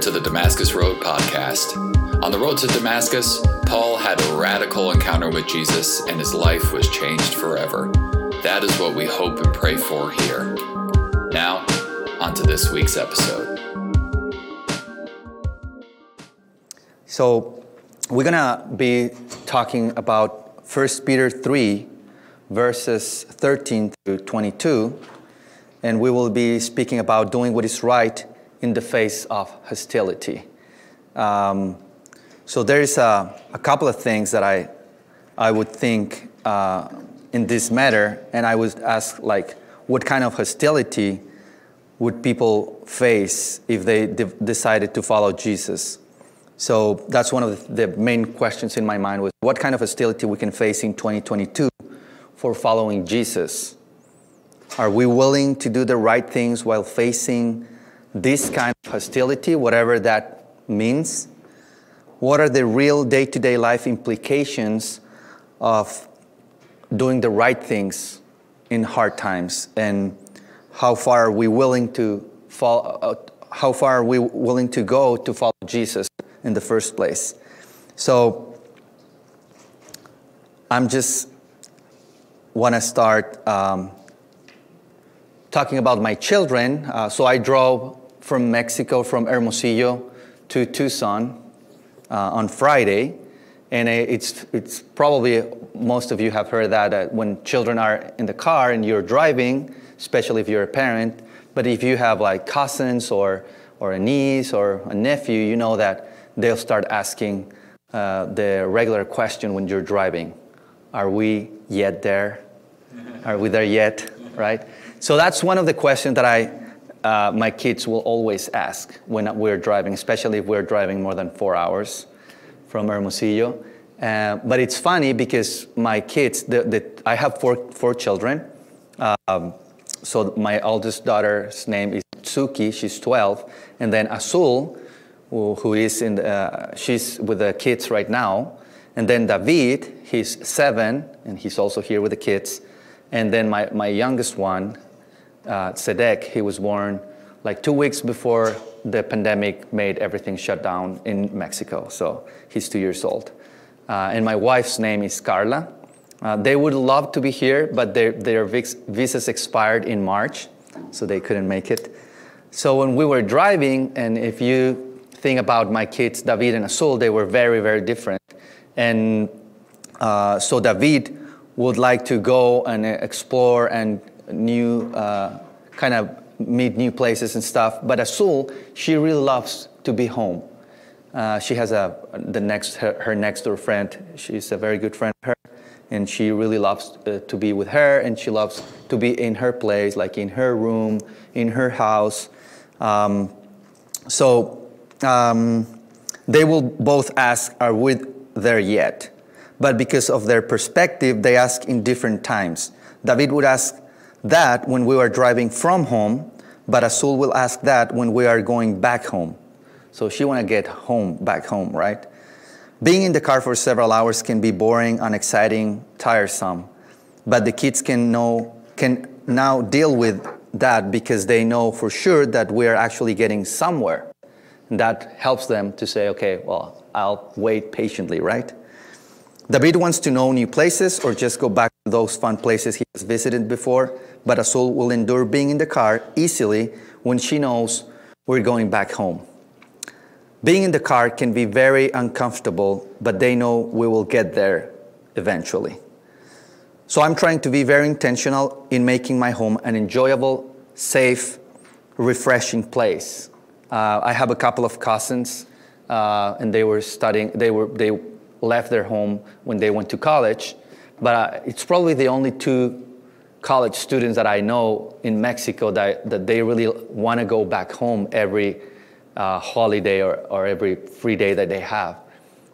To the Damascus Road podcast. On the road to Damascus, Paul had a radical encounter with Jesus and his life was changed forever. That is what we hope and pray for here. Now, on to this week's episode. So, we're going to be talking about 1 Peter 3, verses 13 through 22, and we will be speaking about doing what is right in the face of hostility. Um, so there's a, a, couple of things that I, I would think uh, in this matter, and I would ask like, what kind of hostility would people face if they de- decided to follow Jesus? So that's one of the main questions in my mind was what kind of hostility we can face in 2022 for following Jesus? Are we willing to do the right things while facing this kind of hostility, whatever that means? What are the real day to day life implications of doing the right things in hard times? And how far are we willing to fall, uh, how far are we willing to go to follow Jesus in the first place? So I'm just want to start um, talking about my children. Uh, so I drove from Mexico, from Hermosillo to Tucson uh, on Friday. And it's, it's probably, most of you have heard that uh, when children are in the car and you're driving, especially if you're a parent, but if you have like cousins or, or a niece or a nephew, you know that they'll start asking uh, the regular question when you're driving Are we yet there? Are we there yet? Right? So that's one of the questions that I uh, my kids will always ask when we're driving, especially if we're driving more than four hours from Hermosillo. Uh, but it's funny because my kids, the, the, I have four, four children. Um, so my oldest daughter's name is Tsuki, she's 12. And then Azul, who, who is in the, uh, she's with the kids right now. And then David, he's seven, and he's also here with the kids. And then my, my youngest one, uh, Sedek, he was born like two weeks before the pandemic made everything shut down in Mexico. So he's two years old. Uh, and my wife's name is Carla. Uh, they would love to be here, but their, their visas expired in March, so they couldn't make it. So when we were driving, and if you think about my kids, David and Azul, they were very, very different. And uh, so David would like to go and explore and new uh, kind of meet new places and stuff. But Azul, she really loves to be home. Uh, she has a the next her, her, next door friend. She's a very good friend of her, and she really loves uh, to be with her, and she loves to be in her place, like in her room, in her house. Um, so um, they will both ask, "Are we there yet?" But because of their perspective, they ask in different times. David would ask, that when we are driving from home, but Azul will ask that when we are going back home. So she want to get home, back home, right? Being in the car for several hours can be boring, unexciting, tiresome, but the kids can know can now deal with that because they know for sure that we are actually getting somewhere. And that helps them to say, okay, well, I'll wait patiently, right? David wants to know new places or just go back to those fun places he has visited before but Azul will endure being in the car easily when she knows we're going back home. Being in the car can be very uncomfortable, but they know we will get there eventually. So I'm trying to be very intentional in making my home an enjoyable, safe, refreshing place. Uh, I have a couple of cousins, uh, and they were studying. They were they left their home when they went to college, but uh, it's probably the only two college students that I know in Mexico that, that they really want to go back home every uh, holiday or, or every free day that they have.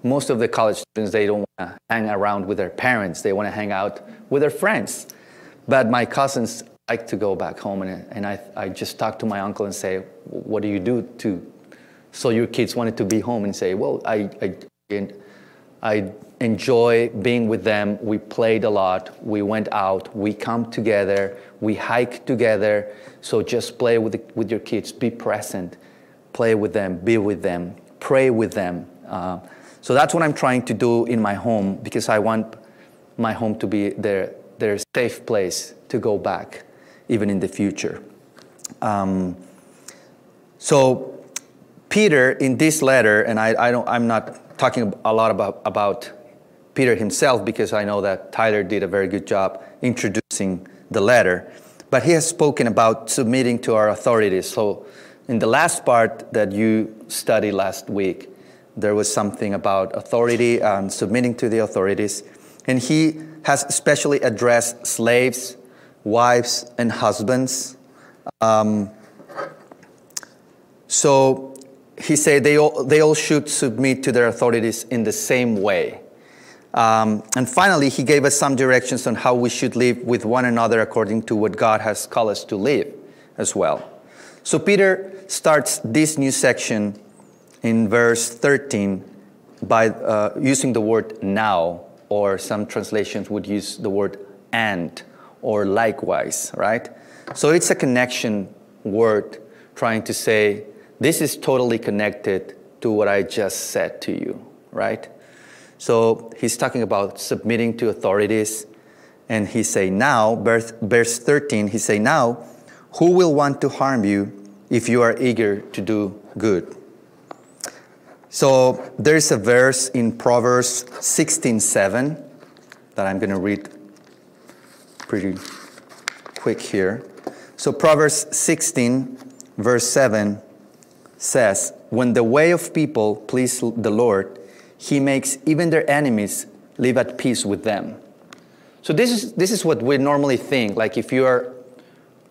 Most of the college students, they don't want to hang around with their parents. They want to hang out with their friends. But my cousins like to go back home. And, and I, I just talk to my uncle and say, what do you do to, so your kids wanted to be home and say, well, I, I, I enjoy being with them. We played a lot. We went out. We come together. We hike together. So just play with, the, with your kids. Be present. play with them, be with them, pray with them. Uh, so that's what I'm trying to do in my home because I want my home to be their, their safe place to go back, even in the future. Um, so Peter, in this letter, and I, I don't, I'm not talking a lot about, about Peter himself because I know that Tyler did a very good job introducing the letter, but he has spoken about submitting to our authorities. So in the last part that you studied last week, there was something about authority and submitting to the authorities. And he has especially addressed slaves, wives, and husbands. Um, so he said they all, they all should submit to their authorities in the same way. Um, and finally, he gave us some directions on how we should live with one another according to what God has called us to live as well. So Peter starts this new section in verse 13 by uh, using the word now, or some translations would use the word and or likewise, right? So it's a connection word trying to say this is totally connected to what I just said to you, right? So he's talking about submitting to authorities. And he say now, verse, verse 13, he say now, who will want to harm you if you are eager to do good? So there's a verse in Proverbs 16:7 that I'm going to read pretty quick here. So Proverbs 16 verse 7 says, "When the way of people please the Lord, he makes even their enemies live at peace with them. So this is, this is what we normally think. Like if you are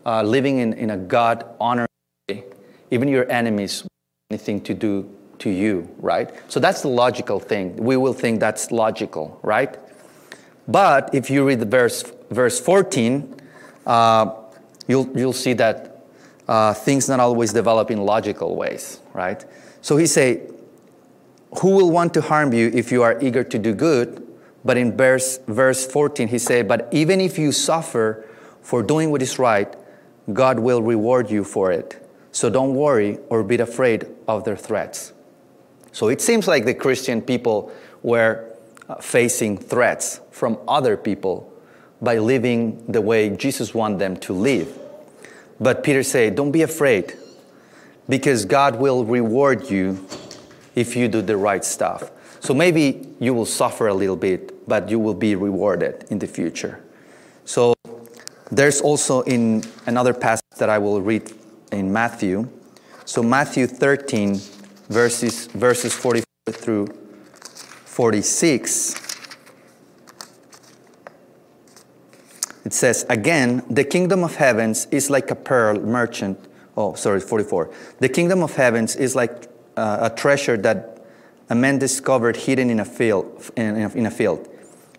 uh, living in, in a God honoring way, even your enemies anything to do to you, right? So that's the logical thing. We will think that's logical, right? But if you read the verse, verse 14, uh, you'll, you'll see that uh, things not always develop in logical ways, right? So he say, who will want to harm you if you are eager to do good? But in verse, verse 14, he said, But even if you suffer for doing what is right, God will reward you for it. So don't worry or be afraid of their threats. So it seems like the Christian people were uh, facing threats from other people by living the way Jesus wanted them to live. But Peter said, Don't be afraid, because God will reward you if you do the right stuff. So maybe you will suffer a little bit, but you will be rewarded in the future. So there's also in another passage that I will read in Matthew. So Matthew 13 verses verses 44 through 46. It says, Again, the kingdom of heavens is like a pearl merchant. Oh, sorry, 44. The kingdom of heavens is like uh, a treasure that a man discovered hidden in a field. In, in a field.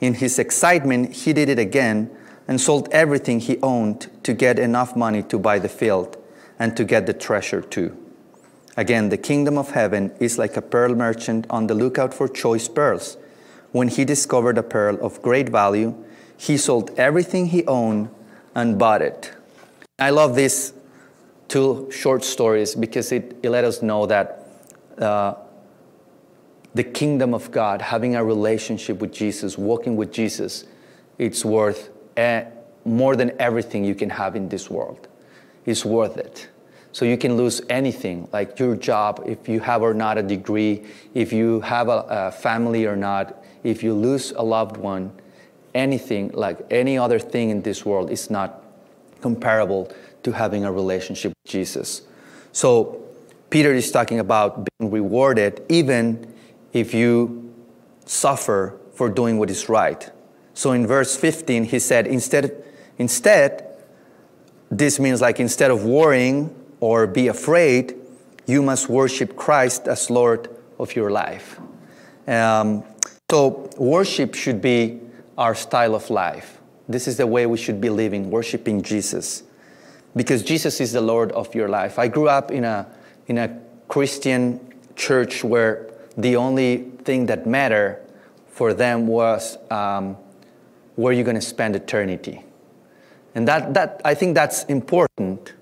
In his excitement, he did it again and sold everything he owned to get enough money to buy the field and to get the treasure too. Again, the kingdom of heaven is like a pearl merchant on the lookout for choice pearls. When he discovered a pearl of great value, he sold everything he owned and bought it. I love these two short stories because it, it let us know that uh, the kingdom of God, having a relationship with Jesus, walking with Jesus, it's worth uh, more than everything you can have in this world. It's worth it. So you can lose anything, like your job, if you have or not a degree, if you have a, a family or not, if you lose a loved one, anything, like any other thing in this world, is not comparable to having a relationship with Jesus. So Peter is talking about being rewarded even if you suffer for doing what is right. So in verse 15, he said, instead, instead, this means like instead of worrying or be afraid, you must worship Christ as Lord of your life. Um, so worship should be our style of life. This is the way we should be living, worshiping Jesus. Because Jesus is the Lord of your life. I grew up in a in a Christian church where the only thing that mattered for them was um, where you're going to spend eternity. And that, that, I think that's important,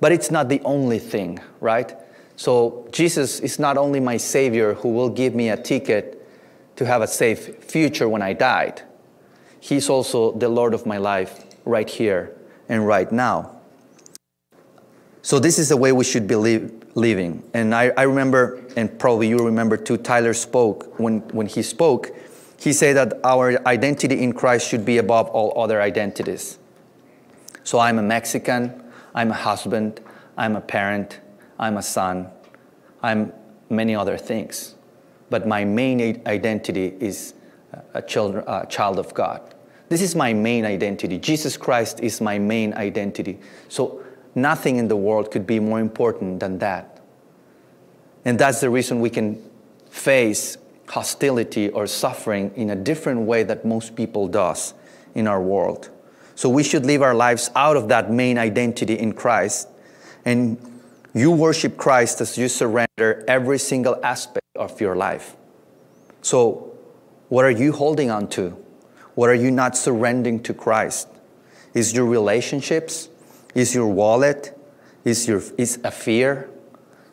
but it's not the only thing, right? So Jesus is not only my Savior who will give me a ticket to have a safe future when I died, He's also the Lord of my life right here and right now. So this is the way we should be living. And I, I remember, and probably you remember too, Tyler spoke, when, when he spoke, he said that our identity in Christ should be above all other identities. So I'm a Mexican, I'm a husband, I'm a parent, I'm a son, I'm many other things. But my main identity is a child, a child of God. This is my main identity. Jesus Christ is my main identity. So nothing in the world could be more important than that. And that's the reason we can face hostility or suffering in a different way that most people does in our world. So we should live our lives out of that main identity in Christ. And you worship Christ as you surrender every single aspect of your life. So what are you holding on to? What are you not surrendering to Christ? Is your relationships? Is your wallet? Is, your, is a fear?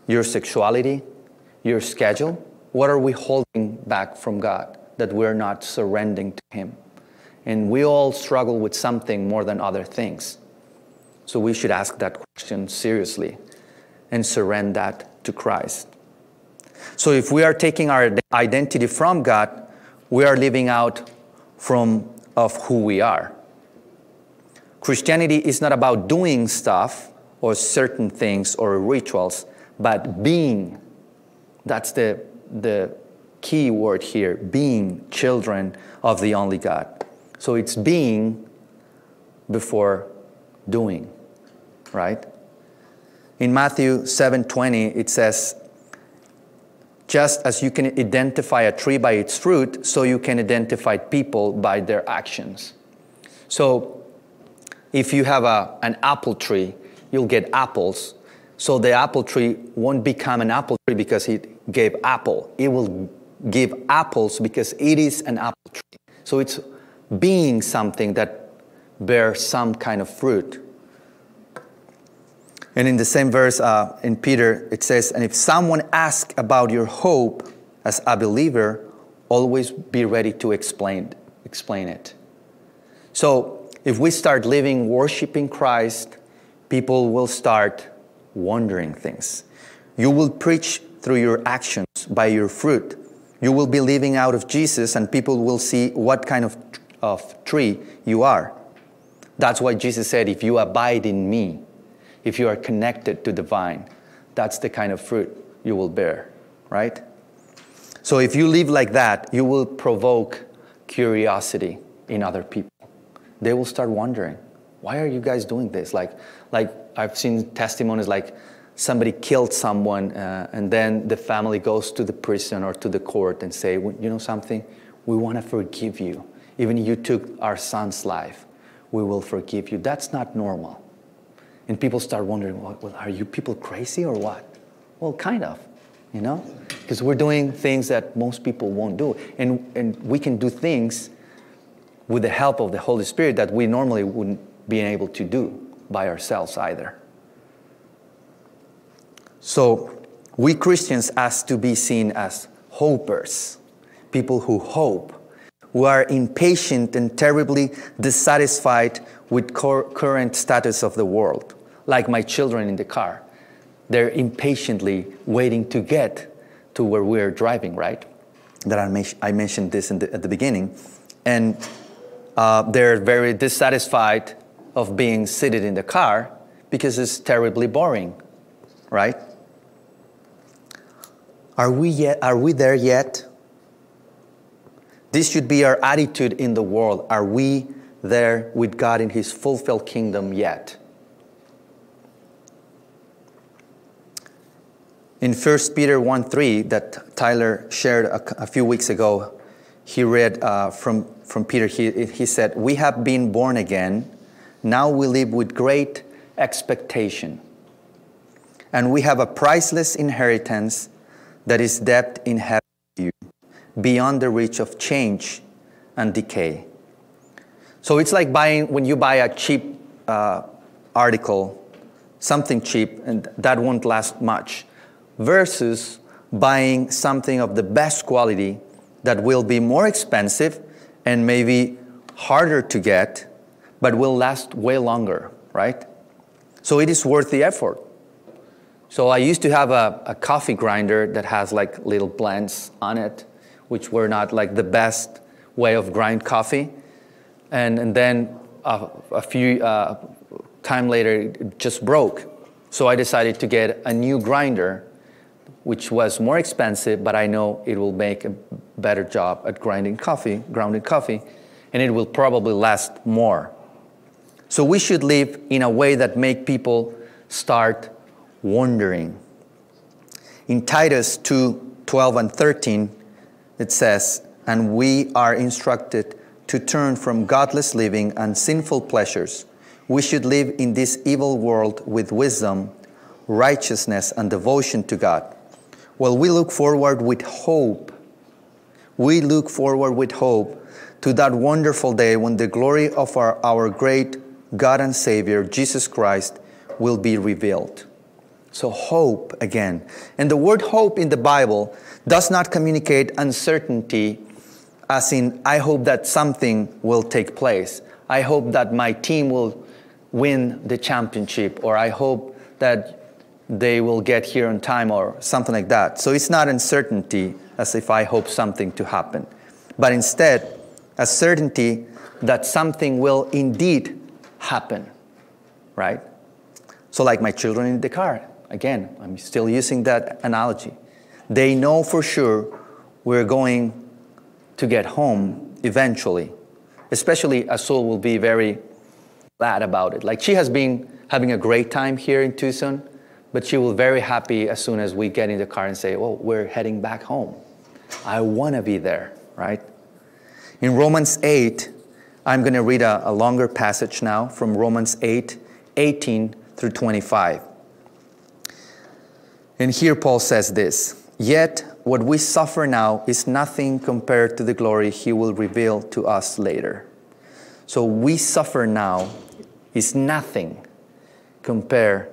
Your sexuality? Your schedule? What are we holding back from God that we're not surrendering to Him? And we all struggle with something more than other things. So we should ask that question seriously and surrender that to Christ. So if we are taking our identity from God, we are living out from of who we are. Christianity is not about doing stuff or certain things or rituals, but being. That's the, the key word here being children of the only God. So it's being before doing, right? In Matthew 7:20 it says just as you can identify a tree by its fruit, so you can identify people by their actions. So if you have a, an apple tree, you'll get apples. So the apple tree won't become an apple tree because it gave apple. It will give apples because it is an apple tree. So it's being something that bears some kind of fruit. And in the same verse uh, in Peter, it says, And if someone asks about your hope as a believer, always be ready to explain, explain it. So if we start living worshiping Christ, people will start wondering things. You will preach through your actions by your fruit. You will be living out of Jesus, and people will see what kind of, of tree you are. That's why Jesus said, If you abide in me, if you are connected to the vine, that's the kind of fruit you will bear, right? So if you live like that, you will provoke curiosity in other people. They will start wondering, why are you guys doing this? Like, like I've seen testimonies like somebody killed someone uh, and then the family goes to the prison or to the court and say, you know something? We want to forgive you. Even you took our son's life, we will forgive you. That's not normal. And people start wondering, well, are you people crazy or what? Well, kind of, you know? Because we're doing things that most people won't do. And, and we can do things with the help of the Holy Spirit that we normally wouldn't be able to do by ourselves either. So, we Christians ask to be seen as hopers, people who hope, who are impatient and terribly dissatisfied with current status of the world like my children in the car. They're impatiently waiting to get to where we're driving, right? That I, mentioned this the, at the beginning. And uh, they're very dissatisfied of being seated in the car because it's terribly boring, right? Are we, yet, are we there yet? This should be our attitude in the world. Are we there with God in His fulfilled kingdom yet? In 1 Peter 1 3, that Tyler shared a, a few weeks ago, he read uh, from, from Peter, he, he said, We have been born again. Now we live with great expectation. And we have a priceless inheritance that is depth in heaven beyond the reach of change and decay. So it's like buying, when you buy a cheap uh, article, something cheap, and that won't last much. Versus buying something of the best quality that will be more expensive and maybe harder to get, but will last way longer, right? So it is worth the effort. So I used to have a, a coffee grinder that has like little blends on it, which were not like the best way of grind coffee. And, and then a, a few uh, time later, it just broke. So I decided to get a new grinder, which was more expensive, but I know it will make a better job at grinding coffee, grounded coffee, and it will probably last more. So we should live in a way that make people start wondering. In Titus 2, 12 and 13, it says, And we are instructed to turn from godless living and sinful pleasures. We should live in this evil world with wisdom, righteousness, and devotion to God. While we look forward with hope, we look forward with hope to that wonderful day when the glory of our, our great God and Savior, Jesus Christ, will be revealed. So, hope again. And the word hope in the Bible does not communicate uncertainty, as in, I hope that something will take place. I hope that my team will win the championship, or I hope that they will get here on time, or something like that. So, it's not uncertainty as if I hope something to happen, but instead, a certainty that something will indeed happen, right? So, like my children in the car, again, I'm still using that analogy. They know for sure we're going to get home eventually, especially Azul will be very glad about it. Like she has been having a great time here in Tucson, but she will very happy as soon as we get in the car and say, well, we're heading back home. I want to be there, right? In Romans 8, I'm going to read a, a, longer passage now from Romans 8 18 through 25. And here Paul says this Yet what we suffer now is nothing compared to the glory he will reveal to us later. So we suffer now is nothing compared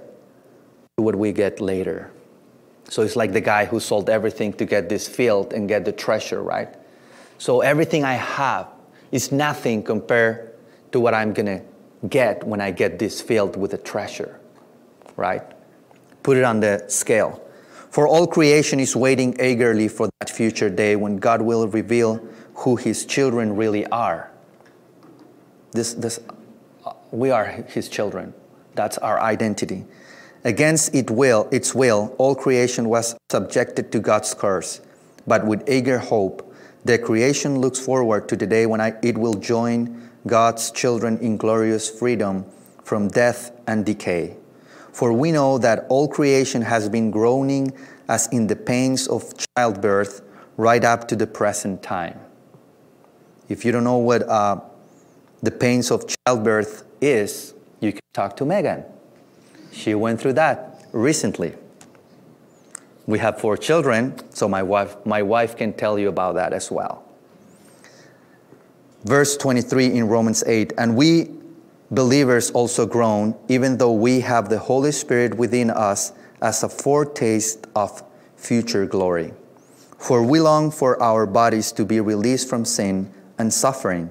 what we get later. So it's like the guy who sold everything to get this field and get the treasure, right? So everything I have is nothing compared to what I'm going to get when I get this field with a treasure, right? Put it on the scale. For all creation is waiting eagerly for that future day when God will reveal who his children really are. This, this, uh, we are his children. That's our identity. Against it will, its will, all creation was subjected to God's curse. But with eager hope, the creation looks forward to the day when I, it will join God's children in glorious freedom from death and decay. For we know that all creation has been groaning as in the pains of childbirth right up to the present time. If you don't know what uh, the pains of childbirth is, you can talk to Megan. She went through that recently. We have four children, so my wife, my wife can tell you about that as well. Verse 23 in Romans 8 And we believers also groan, even though we have the Holy Spirit within us as a foretaste of future glory. For we long for our bodies to be released from sin and suffering.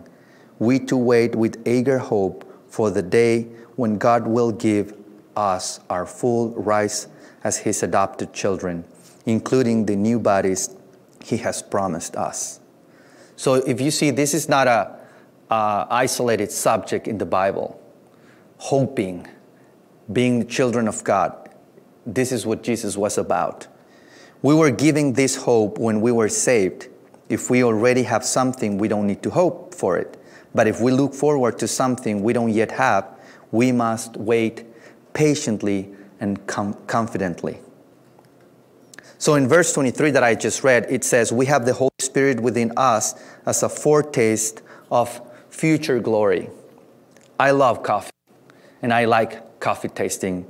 We to wait with eager hope for the day when God will give us our full rights as his adopted children, including the new bodies he has promised us. So if you see, this is not a uh, isolated subject in the Bible. Hoping, being the children of God. This is what Jesus was about. We were giving this hope when we were saved. If we already have something, we don't need to hope for it. But if we look forward to something we don't yet have, we must wait patiently and com- confidently. So in verse 23 that I just read, it says, We have the Holy Spirit within us as a foretaste of future glory. I love coffee, and I like coffee tasting.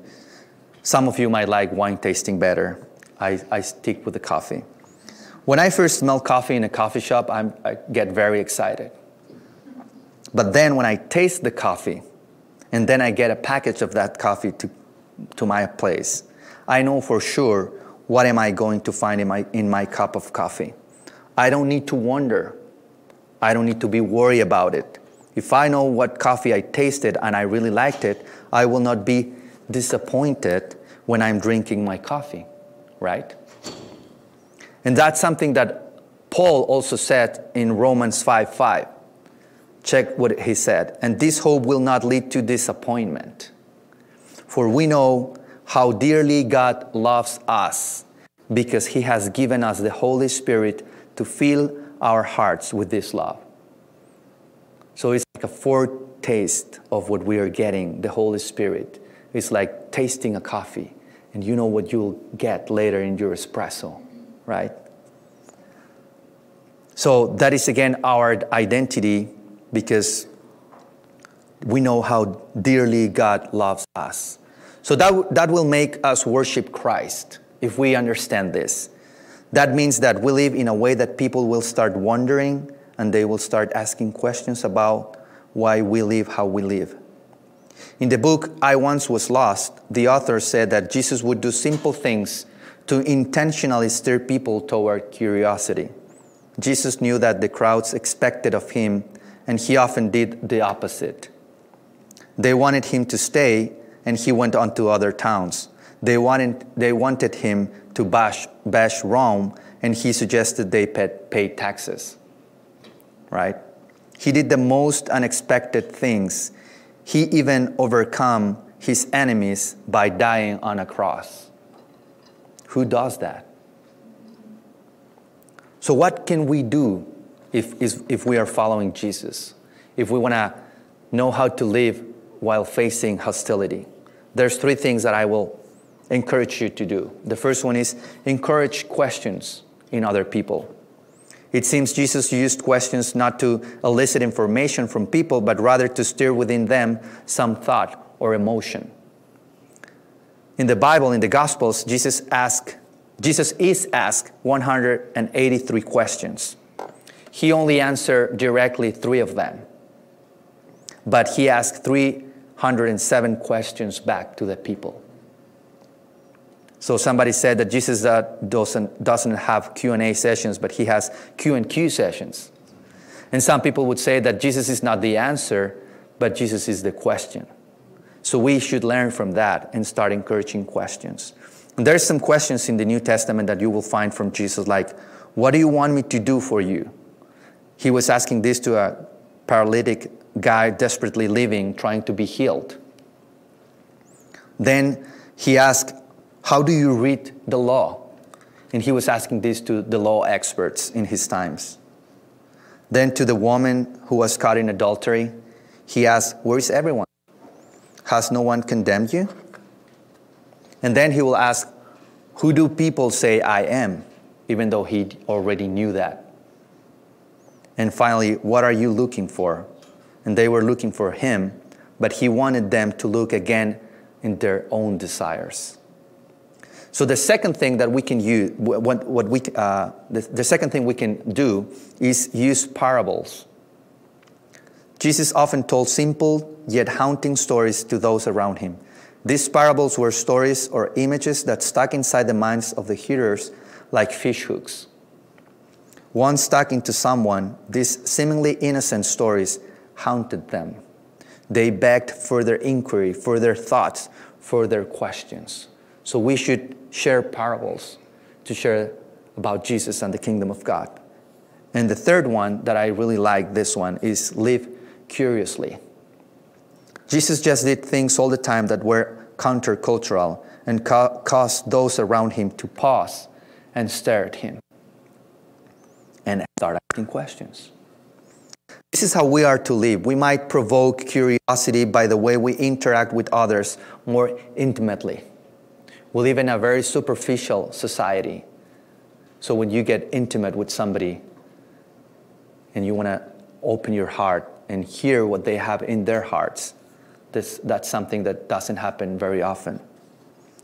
Some of you might like wine tasting better. I, I stick with the coffee. When I first smell coffee in a coffee shop, I'm, I get very excited. But then when I taste the coffee, and then I get a package of that coffee to to my place. I know for sure what am I going to find in my, in my cup of coffee? I don't need to wonder. I don't need to be worried about it. If I know what coffee I tasted and I really liked it, I will not be disappointed when I'm drinking my coffee, right? And that's something that Paul also said in Romans 5 5. Check what he said. And this hope will not lead to disappointment. For we know how dearly God loves us because he has given us the Holy Spirit to fill our hearts with this love. So it's like a foretaste of what we are getting, the Holy Spirit. It's like tasting a coffee, and you know what you'll get later in your espresso, right? So that is again our identity because we know how dearly God loves us. So that, that will make us worship Christ if we understand this. That means that we live in a way that people will start wondering and they will start asking questions about why we live how we live. In the book I Once Was Lost, the author said that Jesus would do simple things to intentionally steer people toward curiosity. Jesus knew that the crowds expected of him, and he often did the opposite. They wanted him to stay, and he went on to other towns. They wanted, they wanted him to bash, bash Rome, and he suggested they pay, pay taxes. Right? He did the most unexpected things. He even overcome his enemies by dying on a cross. Who does that? So, what can we do if, if we are following Jesus? If we want to know how to live while facing hostility? There's three things that I will encourage you to do. The first one is encourage questions in other people. It seems Jesus used questions not to elicit information from people, but rather to stir within them some thought or emotion. In the Bible, in the Gospels, Jesus asked, Jesus is asked 183 questions. He only answered directly three of them. But he asked 307 questions back to the people. So somebody said that Jesus uh, doesn't, doesn't have Q&A sessions, but he has Q and Q sessions. And some people would say that Jesus is not the answer, but Jesus is the question. So we should learn from that and start encouraging questions. And there's some questions in the New Testament that you will find from Jesus, like, What do you want me to do for you? He was asking this to a paralytic guy desperately living, trying to be healed. Then he asked, How do you read the law? And he was asking this to the law experts in his times. Then to the woman who was caught in adultery, he asked, Where is everyone? Has no one condemned you? And then he will ask, Who do people say I am? Even though he already knew that. And finally, What are you looking for? And they were looking for him, but he wanted them to look again in their own desires. So the second thing that we can use, what, what we, uh, the, the second thing we can do is use parables. Jesus often told simple yet haunting stories to those around him. These parables were stories or images that stuck inside the minds of the hearers like fish hooks. Once talking to someone, these seemingly innocent stories haunted them. They begged further inquiry, further thoughts, further questions. So we should share parables to share about Jesus and the kingdom of God. And the third one that I really like, this one, is live curiously. Jesus just did things all the time that were countercultural and ca- caused those around him to pause and stare at him and start asking questions. This is how we are to live. We might provoke curiosity by the way we interact with others more intimately. We live in a very superficial society. So when you get intimate with somebody and you want to open your heart and hear what they have in their hearts, this, that's something that doesn't happen very often.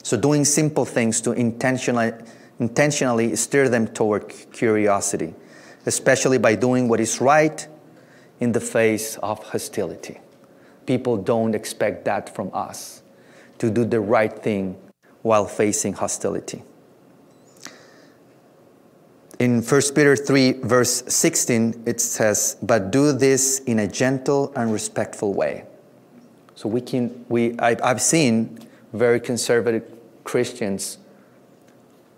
So doing simple things to intentionally, intentionally steer them toward curiosity, especially by doing what is right in the face of hostility. People don't expect that from us to do the right thing while facing hostility. In 1 Peter 3, verse 16, it says, But do this in a gentle and respectful way. So we can, we, I, I've seen very conservative Christians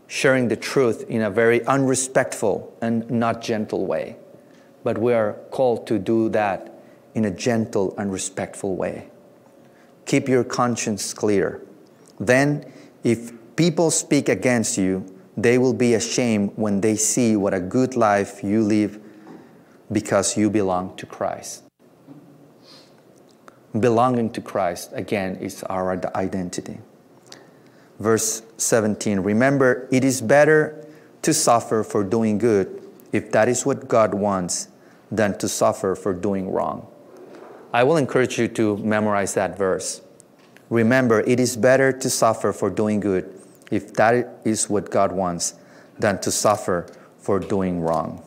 sharing the truth in a very unrespectful and not gentle way. But we are called to do that in a gentle and respectful way. Keep your conscience clear. Then, if people speak against you, they will be ashamed when they see what a good life you live because you belong to Christ. Belonging to Christ, again, is our identity. Verse 17 Remember, it is better to suffer for doing good, if that is what God wants, than to suffer for doing wrong. I will encourage you to memorize that verse. Remember, it is better to suffer for doing good, if that is what God wants, than to suffer for doing wrong.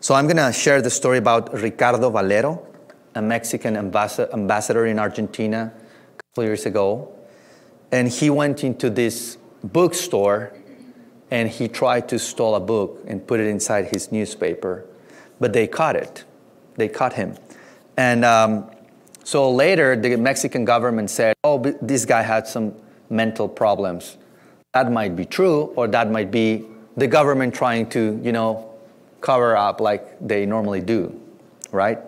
So I'm going to share the story about Ricardo Valero, a Mexican ambassador in Argentina a couple years ago. And he went into this bookstore and he tried to steal a book and put it inside his newspaper. But they caught it. They caught him. And um, so later, the Mexican government said, oh, this guy had some mental problems. That might be true, or that might be the government trying to, you know, cover up like they normally do, right?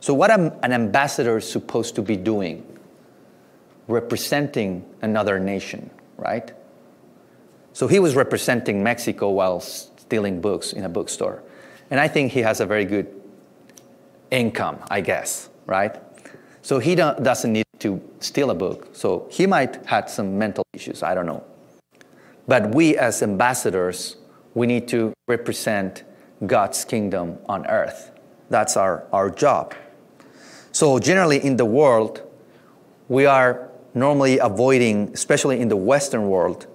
So, what an ambassador is supposed to be doing? Representing another nation, right? So, he was representing Mexico while stealing books in a bookstore. And I think he has a very good income, I guess, right? So he doesn't need to steal a book. So he might have some mental issues, I don't know. But we as ambassadors, we need to represent God's kingdom on earth. That's our, our job. So generally in the world, we are normally avoiding, especially in the Western world,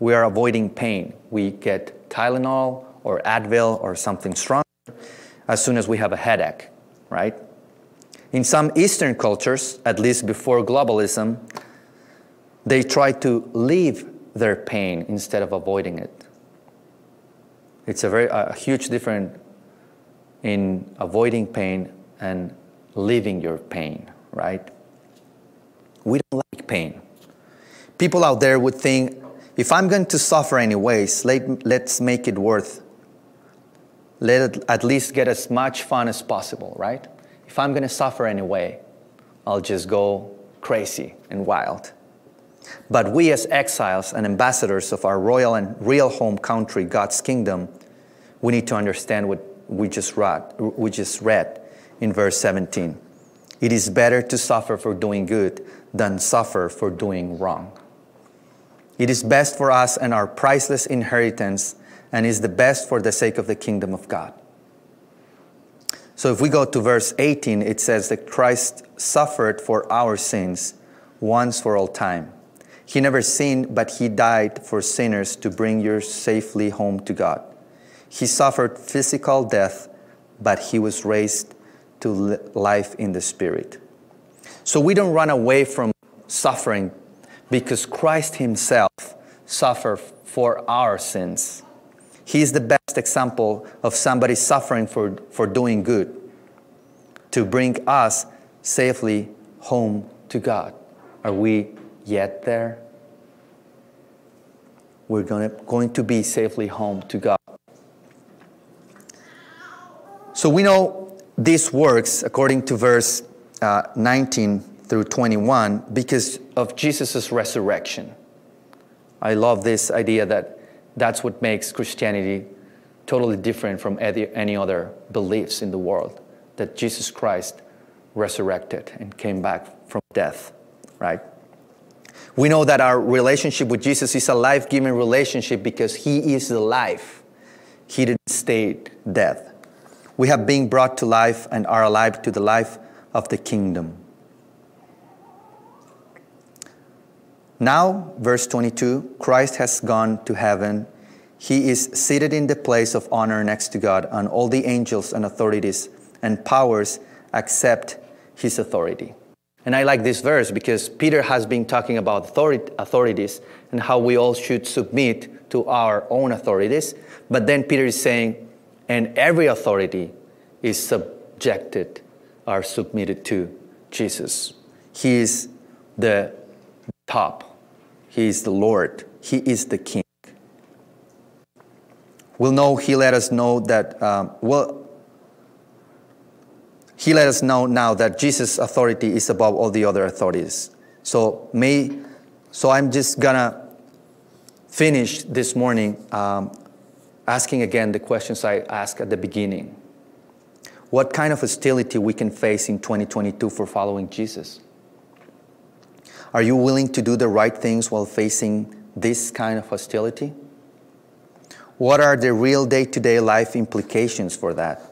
we are avoiding pain. We get Tylenol or Advil or something stronger as soon as we have a headache, right? In some Eastern cultures, at least before globalism, they try to leave their pain instead of avoiding it. It's a very a huge difference in avoiding pain and living your pain, right? We don't pain. People out there would think, if I'm going to suffer anyways, let, let's make it worth. Let it at least get as much fun as possible, right? if I'm going to suffer anyway, I'll just go crazy and wild. But we, as exiles and ambassadors of our royal and real home country, God's kingdom, we need to understand what we just read, we just read in verse 17. It is better to suffer for doing good than suffer for doing wrong. It is best for us and our priceless inheritance, and is the best for the sake of the kingdom of God. So if we go to verse 18, it says that Christ suffered for our sins once for all time. He never sinned, but he died for sinners to bring you safely home to God. He suffered physical death, but he was raised to life in the spirit. So we don't run away from suffering because Christ himself suffered for our sins. He is the best example of somebody suffering for, for doing good to bring us safely home to God. Are we yet there? We're gonna, going to be safely home to God. So we know this works according to verse uh, 19 through 21 because of Jesus' resurrection. I love this idea that that's what makes Christianity totally different from any other beliefs in the world. That Jesus Christ resurrected and came back from death, right? We know that our relationship with Jesus is a life giving relationship because He is the life. He didn't stay dead. We have been brought to life and are alive to the life of the kingdom. Now, verse 22 Christ has gone to heaven. He is seated in the place of honor next to God, and all the angels and authorities and powers accept his authority. And I like this verse because Peter has been talking about authorities and how we all should submit to our own authorities. But then Peter is saying, and every authority is subjected or submitted to Jesus. He is the top, He is the Lord, He is the King. We'll know, He let us know that, um, well, He let us know now that Jesus' authority is above all the other authorities. So, may, so I'm just gonna finish this morning um, asking again the questions I asked at the beginning. What kind of hostility we can face in 2022 for following Jesus? Are you willing to do the right things while facing this kind of hostility? What are the real day to day life implications for that?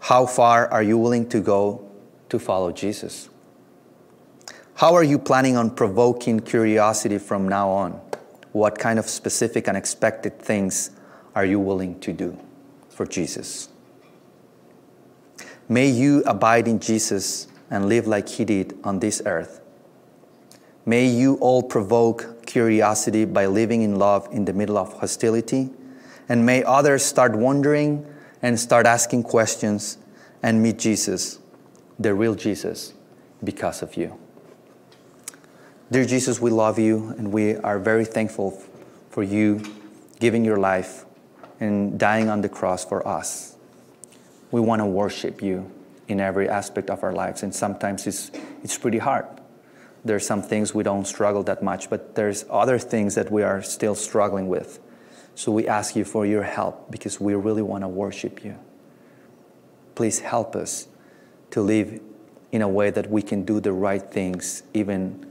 How far are you willing to go to follow Jesus? How are you planning on provoking curiosity from now on? What kind of specific unexpected things are you willing to do for Jesus? May you abide in Jesus and live like He did on this earth. May you all provoke curiosity by living in love in the middle of hostility. And may others start wondering and start asking questions and meet Jesus, the real Jesus, because of you. Dear Jesus, we love you and we are very thankful for you giving your life and dying on the cross for us. We want to worship you in every aspect of our lives, and sometimes it's, it's pretty hard. There's some things we don't struggle that much, but there's other things that we are still struggling with. So we ask you for your help because we really want to worship you. Please help us to live in a way that we can do the right things even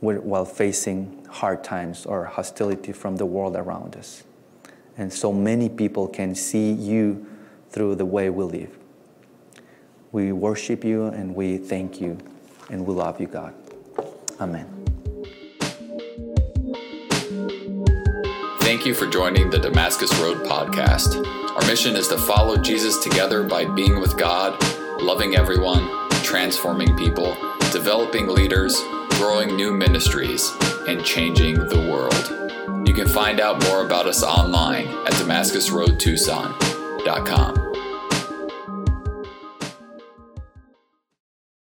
while facing hard times or hostility from the world around us and so many people can see you through the way we live. We worship you and we thank you and we love you, God. Amen. Thank you for joining the Damascus Road podcast. Our mission is to follow Jesus together by being with God, loving everyone, transforming people, developing leaders, growing new ministries, and changing the world. You can find out more about us online at DamascusRoadTucson.com.